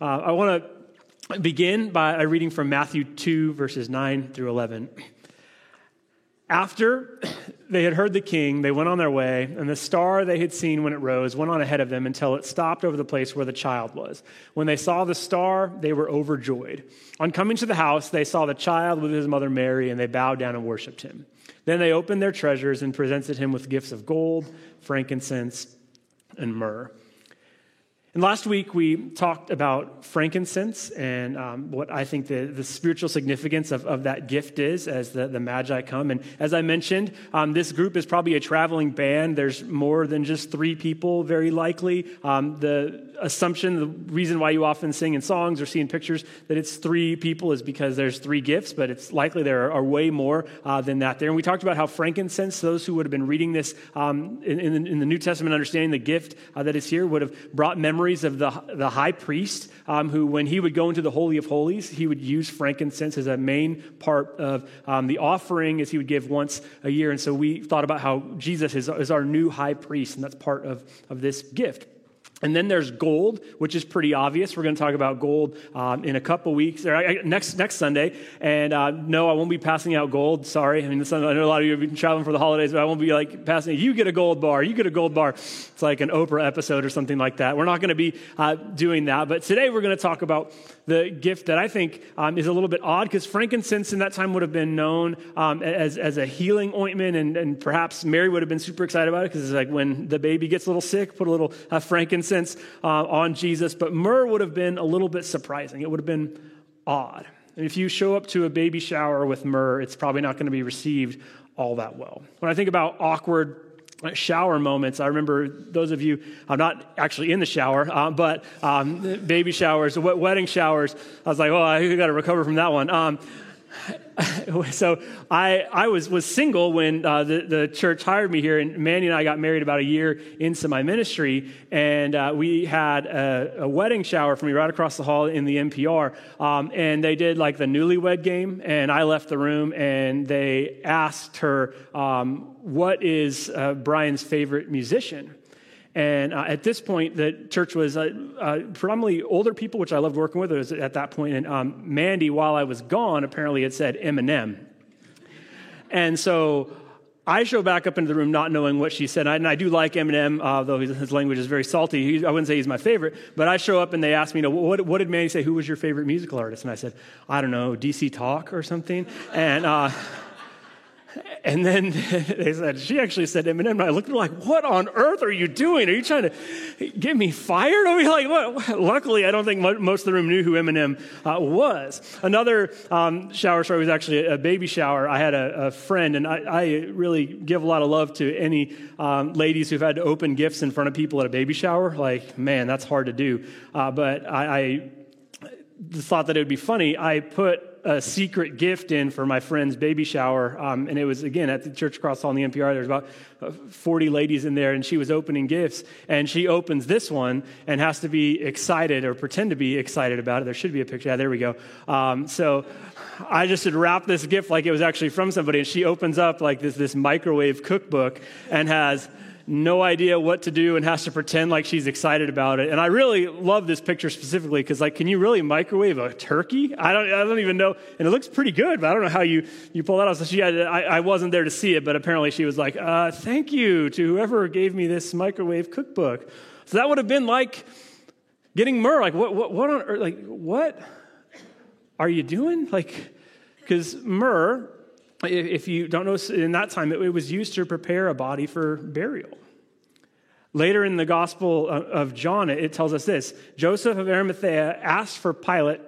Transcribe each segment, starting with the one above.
uh, I want to begin by reading from Matthew 2, verses 9 through 11. After they had heard the king, they went on their way, and the star they had seen when it rose went on ahead of them until it stopped over the place where the child was. When they saw the star, they were overjoyed. On coming to the house, they saw the child with his mother Mary, and they bowed down and worshiped him. Then they opened their treasures and presented him with gifts of gold, frankincense, and myrrh. And last week we talked about frankincense and um, what I think the, the spiritual significance of, of that gift is as the, the Magi come. And as I mentioned, um, this group is probably a traveling band. There's more than just three people, very likely. Um, the assumption, the reason why you often sing in songs or see in pictures that it's three people is because there's three gifts, but it's likely there are, way more uh, than that there. And we talked about how frankincense, those who would have been reading this um, in, in, in, the New Testament, understanding the gift uh, that is here, would have brought memories of the, the high priest um, who, when he would go into the Holy of Holies, he would use frankincense as a main part of um, the offering as he would give once a year. And so we thought about how Jesus is, is our new high priest, and that's part of, of this gift. And then there's gold, which is pretty obvious. We're going to talk about gold um, in a couple weeks, or next next Sunday. And uh, no, I won't be passing out gold. Sorry. I mean, I know a lot of you have been traveling for the holidays, but I won't be like passing. You get a gold bar. You get a gold bar. It's like an Oprah episode or something like that. We're not going to be uh, doing that. But today we're going to talk about the gift that I think um, is a little bit odd because frankincense in that time would have been known um, as, as a healing ointment, and, and perhaps Mary would have been super excited about it because it's like when the baby gets a little sick, put a little uh, frankincense uh, on Jesus. But myrrh would have been a little bit surprising. It would have been odd. And if you show up to a baby shower with myrrh, it's probably not going to be received all that well. When I think about awkward shower moments. I remember those of you, I'm not actually in the shower, uh, but um, baby showers, wedding showers. I was like, oh, I got to recover from that one. Um, so I, I was, was single when uh, the, the church hired me here, and Mandy and I got married about a year into my ministry, and uh, we had a, a, wedding shower for me right across the hall in the NPR, um, and they did like the newlywed game, and I left the room, and they asked her, um, what is uh, Brian's favorite musician? And uh, at this point, the church was uh, uh, predominantly older people, which I loved working with. It at that point, and um, Mandy, while I was gone, apparently had said Eminem. And so I show back up into the room not knowing what she said. And I, do like Eminem, uh, though his language is very salty. He, I wouldn't say he's my favorite. But I show up and they ask me, you know, what, what, did Mandy say? Who was your favorite musical artist? And I said, I don't know, DC Talk or something. And uh, and then they said, she actually said Eminem. And I looked at her like, what on earth are you doing? Are you trying to get me fired? I mean, like, what? Luckily, I don't think most of the room knew who Eminem uh, was. Another um, shower story was actually a baby shower. I had a, a friend, and I, I, really give a lot of love to any um, ladies who've had to open gifts in front of people at a baby shower. Like, man, that's hard to do. Uh, but I, I thought that it would be funny. I put a secret gift in for my friend's baby shower. Um, and it was, again, at the church across in the NPR. There was about uh, 40 ladies in there, and she was opening gifts. And she opens this one and has to be excited or pretend to be excited about it. There should be a picture. Yeah, there we go. Um, so I just had wrapped this gift like it was actually from somebody. And she opens up like this, this microwave cookbook and has no idea what to do and has to pretend like she's excited about it. And I really love this picture specifically because, like, can you really microwave a turkey? I don't, I don't even know. And it looks pretty good, but I don't know how you, you pull that off. So she had, I, I wasn't there to see it, but apparently she was like, uh, thank you to whoever gave me this microwave cookbook. So that would have been like getting myrrh. Like, what, what, what on earth? Like, what are you doing? Like, because myrrh, if you don't know, in that time, it was used to prepare a body for burial. Later in the Gospel of John, it tells us this Joseph of Arimathea asked for Pilate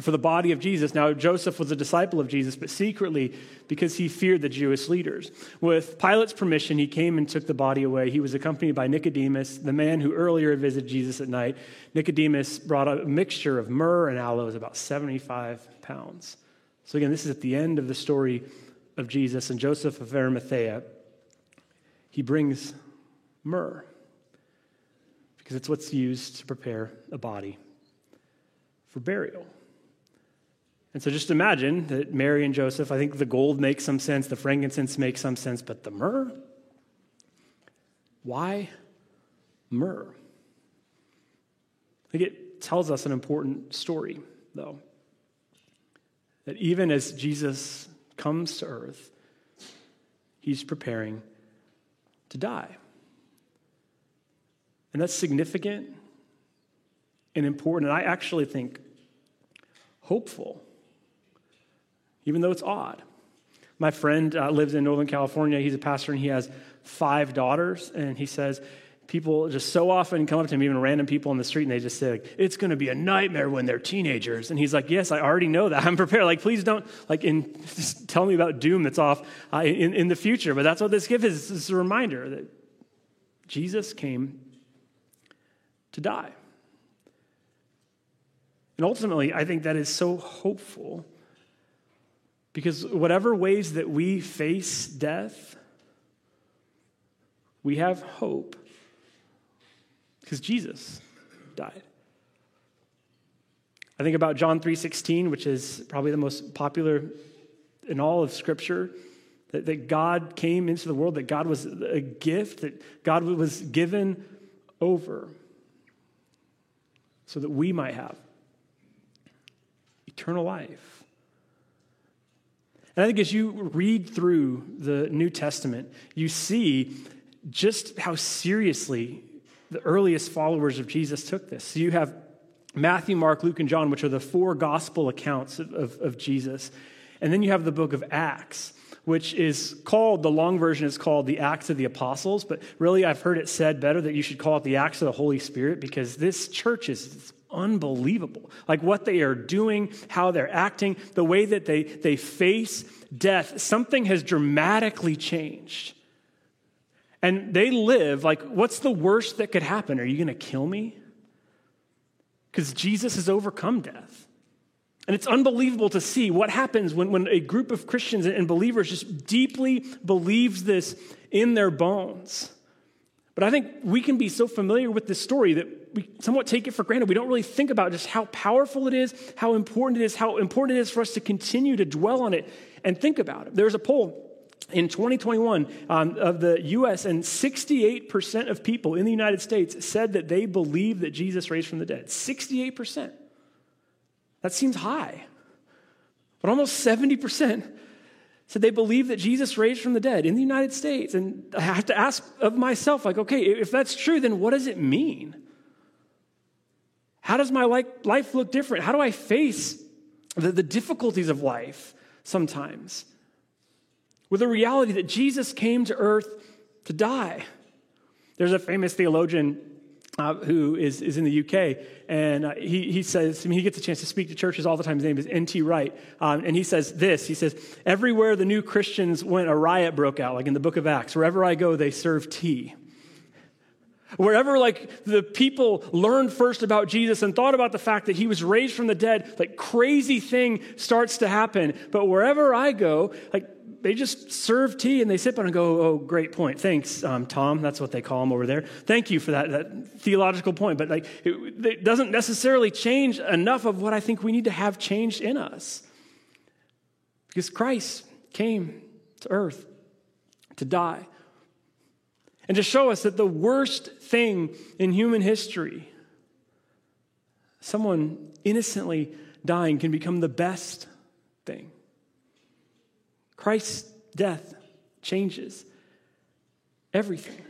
for the body of Jesus. Now, Joseph was a disciple of Jesus, but secretly because he feared the Jewish leaders. With Pilate's permission, he came and took the body away. He was accompanied by Nicodemus, the man who earlier visited Jesus at night. Nicodemus brought a mixture of myrrh and aloes, about 75 pounds. So, again, this is at the end of the story of Jesus and Joseph of Arimathea. He brings myrrh because it's what's used to prepare a body for burial. And so just imagine that Mary and Joseph, I think the gold makes some sense, the frankincense makes some sense, but the myrrh? Why myrrh? I think it, tells us an important story, though. That even as Jesus comes to earth, he's preparing to die. And that's significant and important, and I actually think hopeful, even though it's odd. My friend uh, lives in Northern California. He's a pastor and he has five daughters. And he says, people just so often come up to him, even random people on the street, and they just say, it's going to be a nightmare when they're teenagers. And he's like, yes, I already know that. I'm prepared. Like, please don't, like, in, just tell me about doom that's off uh, in, in the future. But that's what this gift is. It's a reminder that Jesus came to die. And ultimately, I think that is so hopeful because whatever ways that we face death, we have hope because Jesus died. I think about John 3:16, which is probably the most popular in all of Scripture, that, that God came into the world, that God was a gift, that God was given over so that we might have eternal life. And I think as you read through the New Testament, you see just how seriously the earliest followers of Jesus took this. So you have Matthew, Mark, Luke, and John, which are the four gospel accounts of, of, of Jesus. And then you have the book of Acts, which is called, the long version is called the Acts of the Apostles, but really I've heard it said better that you should call it the Acts of the Holy Spirit because this church is unbelievable. Like what they are doing, how they're acting, the way that they, they face death, something has dramatically changed. And they live like, what's the worst that could happen? Are you going to kill me? Because Jesus has overcome death. And it's unbelievable to see what happens when, when a group of Christians and believers just deeply believes this in their bones. But I think we can be so familiar with this story that we somewhat take it for granted. We don't really think about just how powerful it is, how important it is, how important it is for us to continue to dwell on it and think about it. There's a poll in 2021 um, of the US, and 68% of people in the United States said that they believe that Jesus raised from the dead. 68%. That seems high. But almost 70% said they believe that Jesus raised from the dead in the United States. And I have to ask of myself, like, okay, if that's true, then what does it mean? How does my life look different? How do I face the, the difficulties of life sometimes? with the reality that Jesus came to earth to die. There's a famous theologian uh, who is, is in the UK, and uh, he, he says, I mean, he gets a chance to speak to churches all the time. His name is N.T. Wright, um, and he says this He says, Everywhere the new Christians went, a riot broke out, like in the book of Acts. Wherever I go, they serve tea. Wherever like the people learned first about Jesus and thought about the fact that he was raised from the dead, like crazy thing starts to happen. But wherever I go, like they just serve tea and they sip on and go, oh, great point. Thanks, um, Tom. That's what they call him over there. Thank you for that, that theological point. But like, it, it doesn't necessarily change enough of what I think we need to have changed in us. Because Christ came to earth to die and to show us that the worst thing in human history, someone innocently dying, can become the best thing. Christ's death changes everything.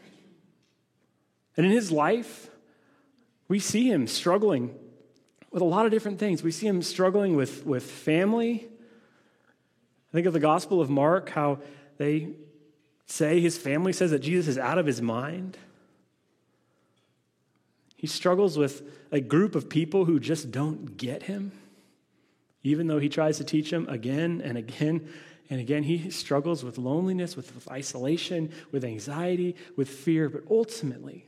And in his life, we see him struggling with a lot of different things. We see him struggling with, with family. I think of the Gospel of Mark, how they say his family says that Jesus is out of his mind. He struggles with a group of people who just don't get him, even though he tries to teach them again and again and again, he struggles with loneliness, with, isolation, with anxiety, with fear, but ultimately,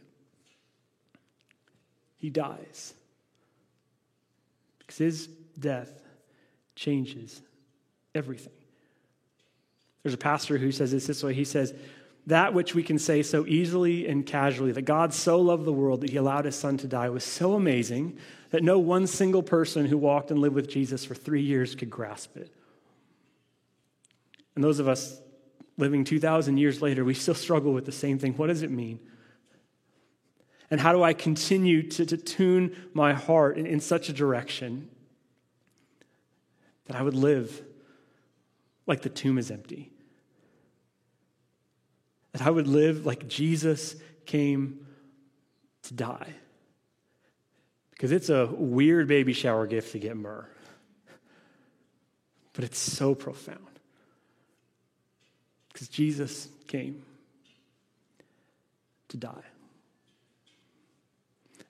he dies. Because his death changes everything. There's a pastor who says this this way. He says, That which we can say so easily and casually, that God so loved the world that he allowed his son to die, was so amazing that no one single person who walked and lived with Jesus for three years could grasp it. And those of us living 2,000 years later, we still struggle with the same thing. What does it mean? And how do I continue to, to tune my heart in, in such a direction that I would live like the tomb is empty? That I would live like Jesus came to die? Because it's a weird baby shower gift to get myrrh, but it's so profound. Because Jesus came to die.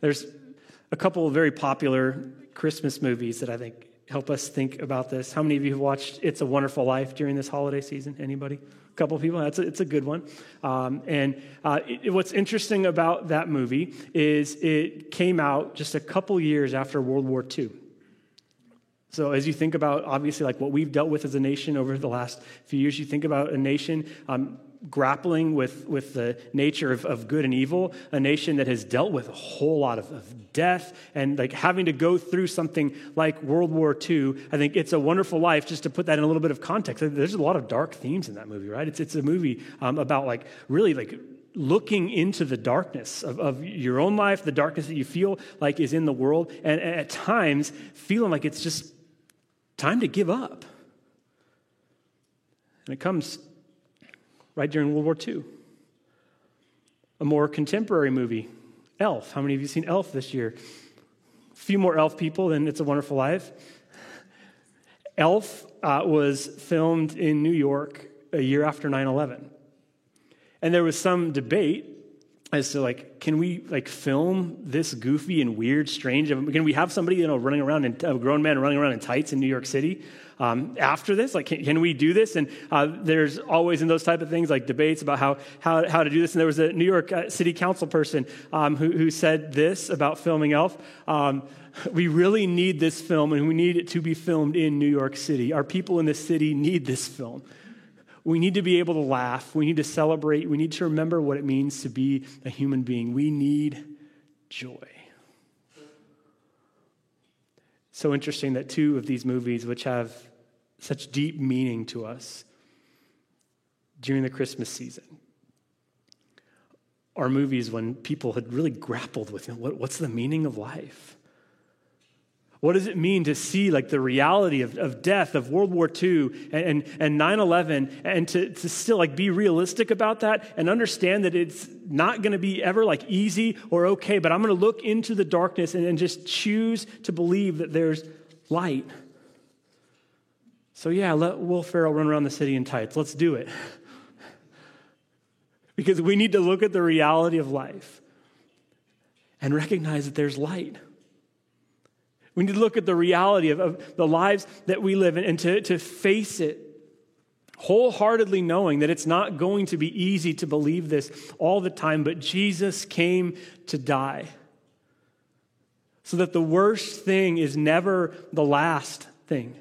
There's a couple of very popular Christmas movies that I think help us think about this. How many of you have watched It's a Wonderful Life during this holiday season? Anybody? A couple people. That's a, it's a good one. Um, and uh, it, what's interesting about that movie is it came out just a couple years after World War II. So, as you think about obviously like what we've dealt with as a nation over the last few years, you think about a nation um, grappling with, with the nature of, of good and evil, a nation that has dealt with a whole lot of, of death and like having to go through something like World War II. I think it's a wonderful life just to put that in a little bit of context. There's a lot of dark themes in that movie, right? It's, it's a movie um, about like really like looking into the darkness of, of, your own life, the darkness that you feel like is in the world, and at times feeling like it's just time to give up. And it comes right during World War II. A more contemporary movie, Elf. How many of you seen Elf this year? A few more Elf people than It's a Wonderful Life. Elf uh, was filmed in New York a year after 9 11. And there was some debate as to like, can we like film this goofy and weird, strange? Can we have somebody you know running around in a grown man running around in tights in New York City? um, after this? Like, can, can, we do this? And uh, there's always in those type of things like debates about how, how, how to do this. And there was a New York uh, City Council person um, who, who said this about filming Elf. Um, we really need this film, and we need it to be filmed in New York City. Our people in the city need this film. We need to be able to laugh. We need to celebrate. We need to remember what it means to be a human being. We need joy. So interesting that two of these movies, which have such deep meaning to us during the Christmas season, are movies when people had really grappled with you know, what, what's the meaning of life? What does it mean to see like the reality of, of death, of World War II and, and 9-11, and to, to still like be realistic about that and understand that it's not going to be ever like easy or okay, but I'm going to look into the darkness and, and just choose to believe that there's light. So yeah, let Will Ferrell run around the city in tights. Let's do it. because we need to look at the reality of life and recognize that there's light. We need to look at the reality of, of the lives that we live in and to, to face it wholeheartedly knowing that it's not going to be easy to believe this all the time, but Jesus came to die. So that the worst thing is never the last thing.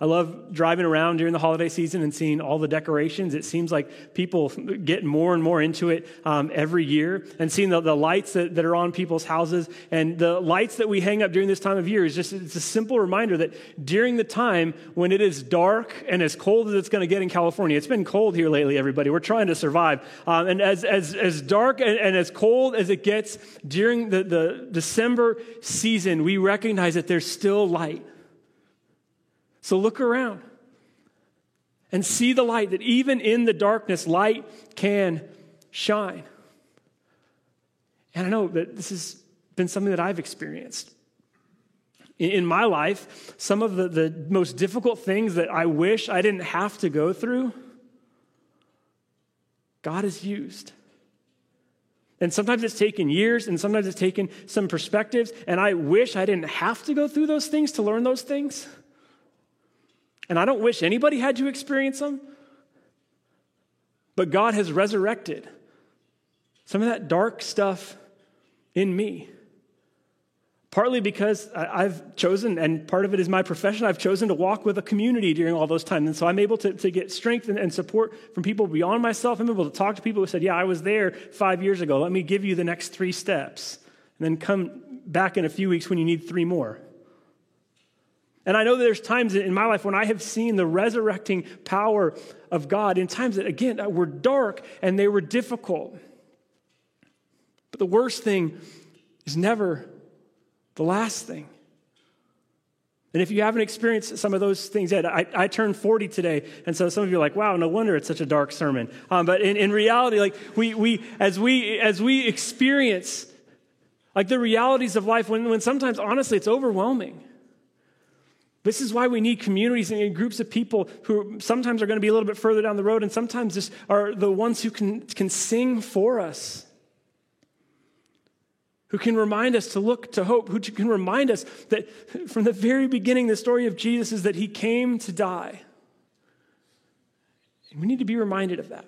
I love driving around during the holiday season and seeing all the decorations. It seems like people get more and more into it um, every year and seeing the, the lights that, that are on people's houses. And the lights that we hang up during this time of year is just it's a simple reminder that during the time when it is dark and as cold as it's going to get in California, it's been cold here lately, everybody. We're trying to survive. Um, and as, as, as dark and, and as cold as it gets during the, the December season, we recognize that there's still light. So look around and see the light, that even in the darkness, light can shine. And I know that this has been something that I've experienced. In my life, some of the, the most difficult things that I wish I didn't have to go through, God has used. And sometimes it's taken years, and sometimes it's taken some perspectives, and I wish I didn't have to go through those things to learn those things. And I don't wish anybody had to experience them. But God has resurrected some of that dark stuff in me. Partly because I've chosen, and part of it is my profession, I've chosen to walk with a community during all those times. And so I'm able to, to get strength and, and support from people beyond myself. I'm able to talk to people who said, Yeah, I was there five years ago. Let me give you the next three steps. And then come back in a few weeks when you need three more. And I know there's times in my life when I have seen the resurrecting power of God in times that, again, were dark and they were difficult. But the worst thing is never the last thing. And if you haven't experienced some of those things yet, I, I turned 40 today, and so some of you are like, wow, no wonder it's such a dark sermon. Um, but in, in reality, like we, we, as we, as we experience like the realities of life, when, when sometimes, honestly, it's overwhelming. This is why we need communities and groups of people who sometimes are going to be a little bit further down the road and sometimes just are the ones who can, can sing for us who can remind us to look to hope, who can remind us that from the very beginning, the story of Jesus is that he came to die. And we need to be reminded of that.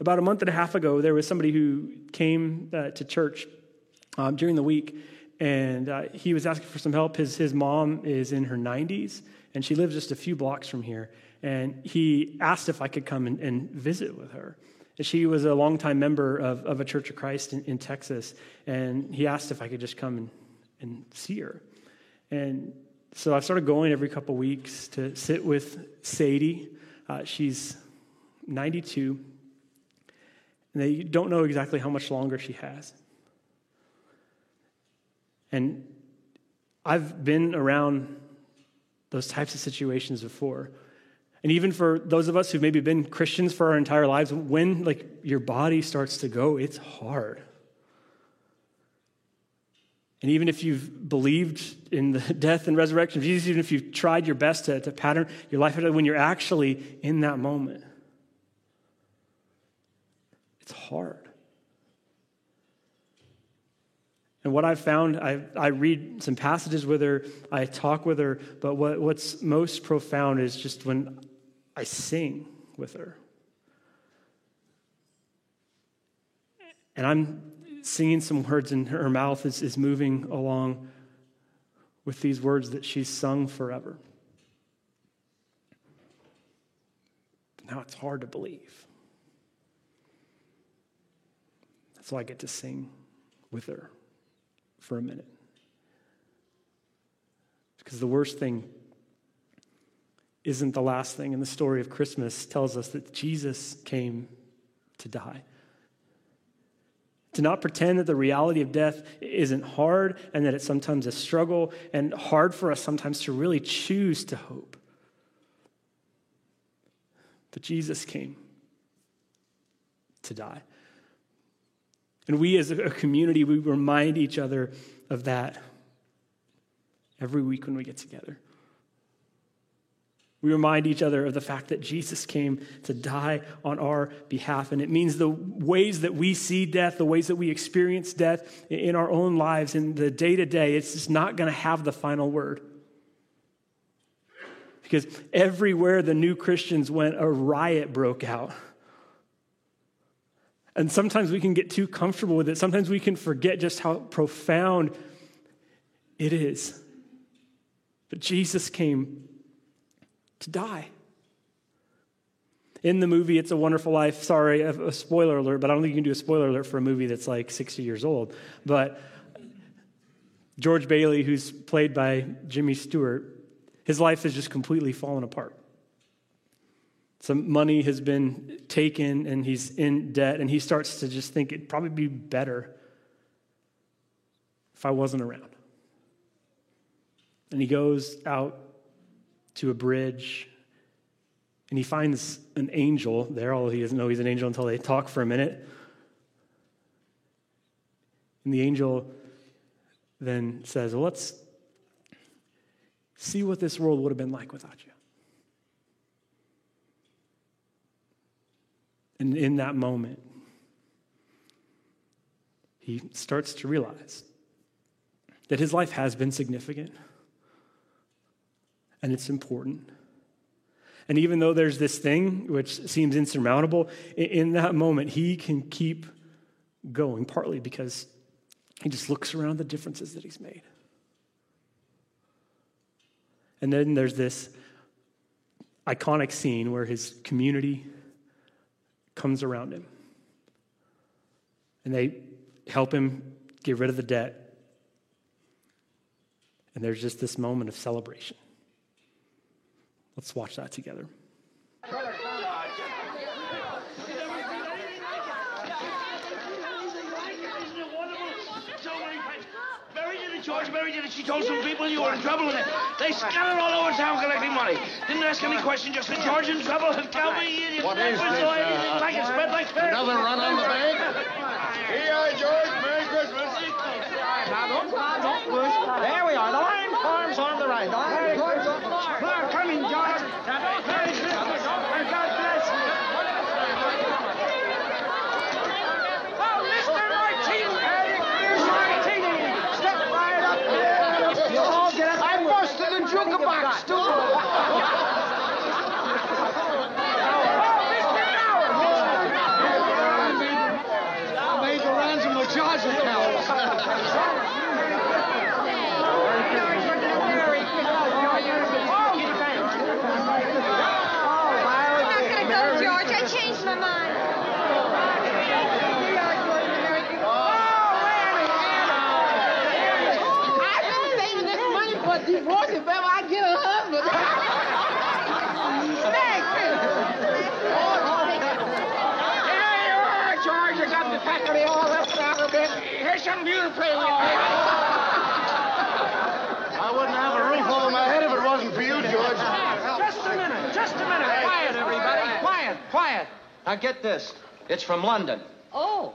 About a month and a half ago, there was somebody who came uh, to church um, during the week, and uh, he was asking for some help. His, his mom is in her 90s, and she lives just a few blocks from here. And he asked if I could come and, and visit with her. She was a longtime member of, of a Church of Christ in, in Texas, and he asked if I could just come and, and see her. And so I started going every couple weeks to sit with Sadie. Uh, she's 92, and they don't know exactly how much longer she has. And I've been around those types of situations before and even for those of us who've maybe been Christians for our entire lives, when like your body starts to go, it's hard. And even if you've believed in the death and resurrection of Jesus, even if you've tried your best to, to pattern your life when you're actually in that moment, it's hard. And what I've found, I, I read some passages with her, I talk with her, but what, what's most profound is just when I sing with her. And I'm singing some words, and her mouth is, is moving along with these words that she's sung forever. Now it's hard to believe. That's why I get to sing with her for a minute. Because the worst thing isn't the last thing. And the story of Christmas tells us that Jesus came to die. To not pretend that the reality of death isn't hard and that it's sometimes a struggle and hard for us sometimes to really choose to hope. But Jesus came to die. And we as a community, we remind each other of that every week when we get together. We remind each other of the fact that Jesus came to die on our behalf. And it means the ways that we see death, the ways that we experience death in our own lives, in the day to day, it's just not going to have the final word. Because everywhere the new Christians went, a riot broke out. And sometimes we can get too comfortable with it. Sometimes we can forget just how profound it is. But Jesus came to die. In the movie It's a Wonderful Life, sorry, a, spoiler alert, but I don't think you can do a spoiler alert for a movie that's like 60 years old. But George Bailey, who's played by Jimmy Stewart, his life has just completely fallen apart. Some money has been taken and he's in debt, and he starts to just think it'd probably be better if I wasn't around. And he goes out to a bridge, and he finds an angel there, although he doesn't know he's an angel until they talk for a minute. And the angel then says, Well, let's see what this world would have been like without you. And in that moment, he starts to realize that his life has been significant and it's important. And even though there's this thing which seems insurmountable, in that moment, he can keep going, partly because he just looks around the differences that he's made. And then there's this iconic scene where his community comes around him and they help him get rid of the debt. And there's just this moment of celebration. Let's watch that together. George Mary did it. She told some people you were in trouble with it. They scattered all over town collecting money. Didn't ask any questions, just said George in trouble. Tell me, idiot. What is this, So uh, like it spread like spread. Another run on the bank? Here, George. Merry Christmas. Now, don't, now, don't push. There we are. The line farms on the right. The line farms on the right. Now, come in, George. Merry Christmas. And God bless you. Oh, Mr. Martini. Here's Martini. Step right up here. You all get up. I busted the jukebox, too. I made the ransom of charge account. I'm not gonna go, George. I changed my mind. I've been saving this money for a divorce if ever I get a husband. Merry Here you are, George. You got the faculty all left out a bit. Here's some you to play with. I wouldn't have a roof over my head if it wasn't for you, George. Just a minute. Just a minute. Quiet, everybody. Quiet, quiet. Now get this. It's from London. Oh.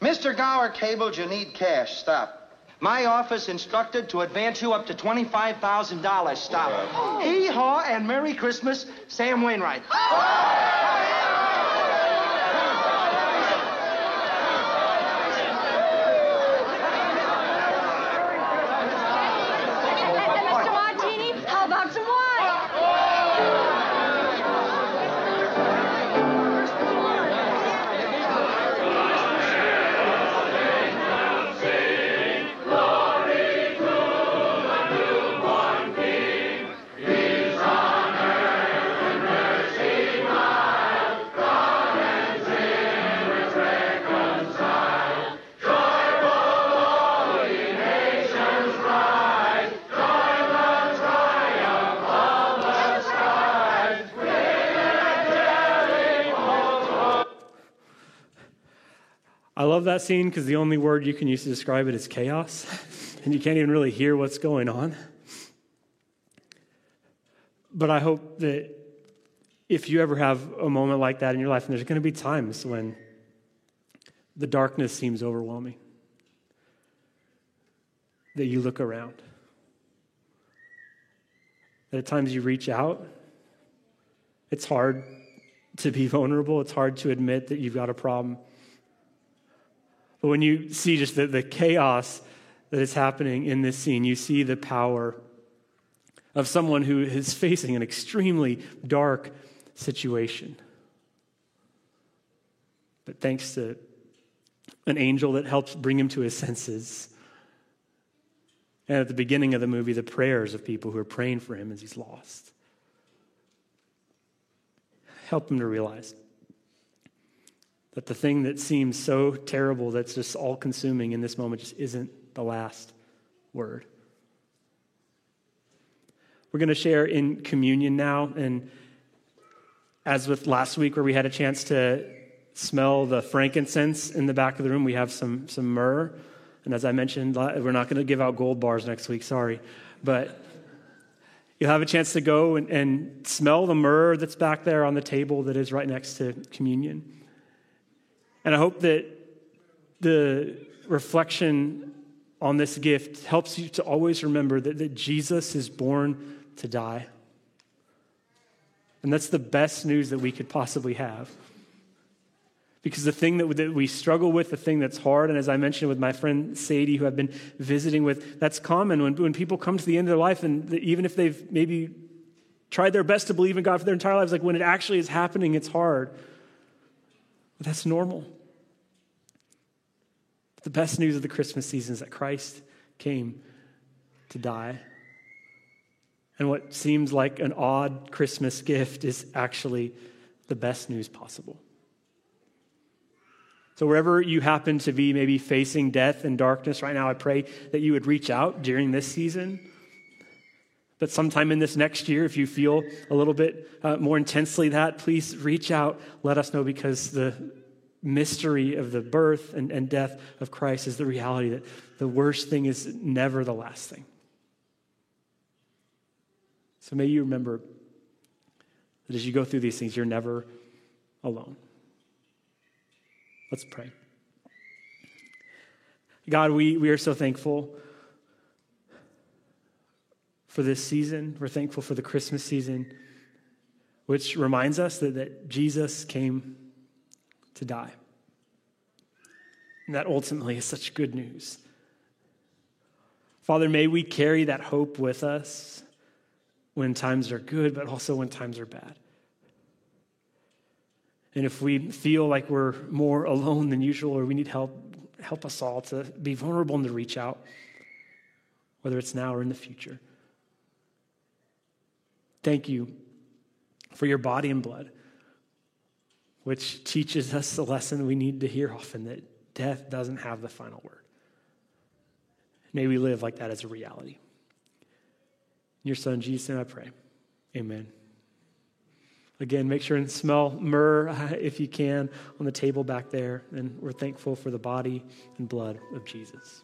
Mr. Gower cabled you need cash. Stop. My office instructed to advance you up to $25,000. Stop. Hee-haw and Merry Christmas, Sam Wainwright. That scene because the only word you can use to describe it is chaos, and you can't even really hear what's going on. But I hope that if you ever have a moment like that in your life, and there's going to be times when the darkness seems overwhelming, that you look around. That at times you reach out. It's hard to be vulnerable, it's hard to admit that you've got a problem. But when you see just the, the chaos that is happening in this scene, you see the power of someone who is facing an extremely dark situation. But thanks to an angel that helps bring him to his senses. And at the beginning of the movie, the prayers of people who are praying for him as he's lost. Help him to realize that the thing that seems so terrible, that's just all consuming in this moment, just isn't the last word. We're going to share in communion now. And as with last week, where we had a chance to smell the frankincense in the back of the room, we have some, some myrrh. And as I mentioned, we're not going to give out gold bars next week, sorry. But you'll have a chance to go and, and smell the myrrh that's back there on the table that is right next to communion. And I hope that the reflection on this gift helps you to always remember that, that Jesus is born to die. And that's the best news that we could possibly have. Because the thing that, that we struggle with, the thing that's hard, and as I mentioned with my friend Sadie, who I've been visiting with, that's common when, when people come to the end of their life, and even if they've maybe tried their best to believe in God for their entire lives, like when it actually is happening, it's hard. But that's normal. The best news of the Christmas season is that Christ came to die. And what seems like an odd Christmas gift is actually the best news possible. So, wherever you happen to be, maybe facing death and darkness right now, I pray that you would reach out during this season. But sometime in this next year, if you feel a little bit uh, more intensely that, please reach out. Let us know because the mystery of the birth and, and death of Christ is the reality that the worst thing is never the last thing. So may you remember that as you go through these things, you're never alone. Let's pray. God, we, we are so thankful for this season. We're thankful for the Christmas season, which reminds us that, that Jesus came to die. And that ultimately is such good news. Father, may we carry that hope with us when times are good, but also when times are bad. And if we feel like we're more alone than usual or we need help, help us all to be vulnerable and to reach out, whether it's now or in the future. Thank you for your body and blood, which teaches us the lesson we need to hear often that death doesn't have the final word. May we live like that as a reality. In your son, Jesus' name I pray. Amen. Again, make sure and smell myrrh if you can on the table back there. And we're thankful for the body and blood of Jesus.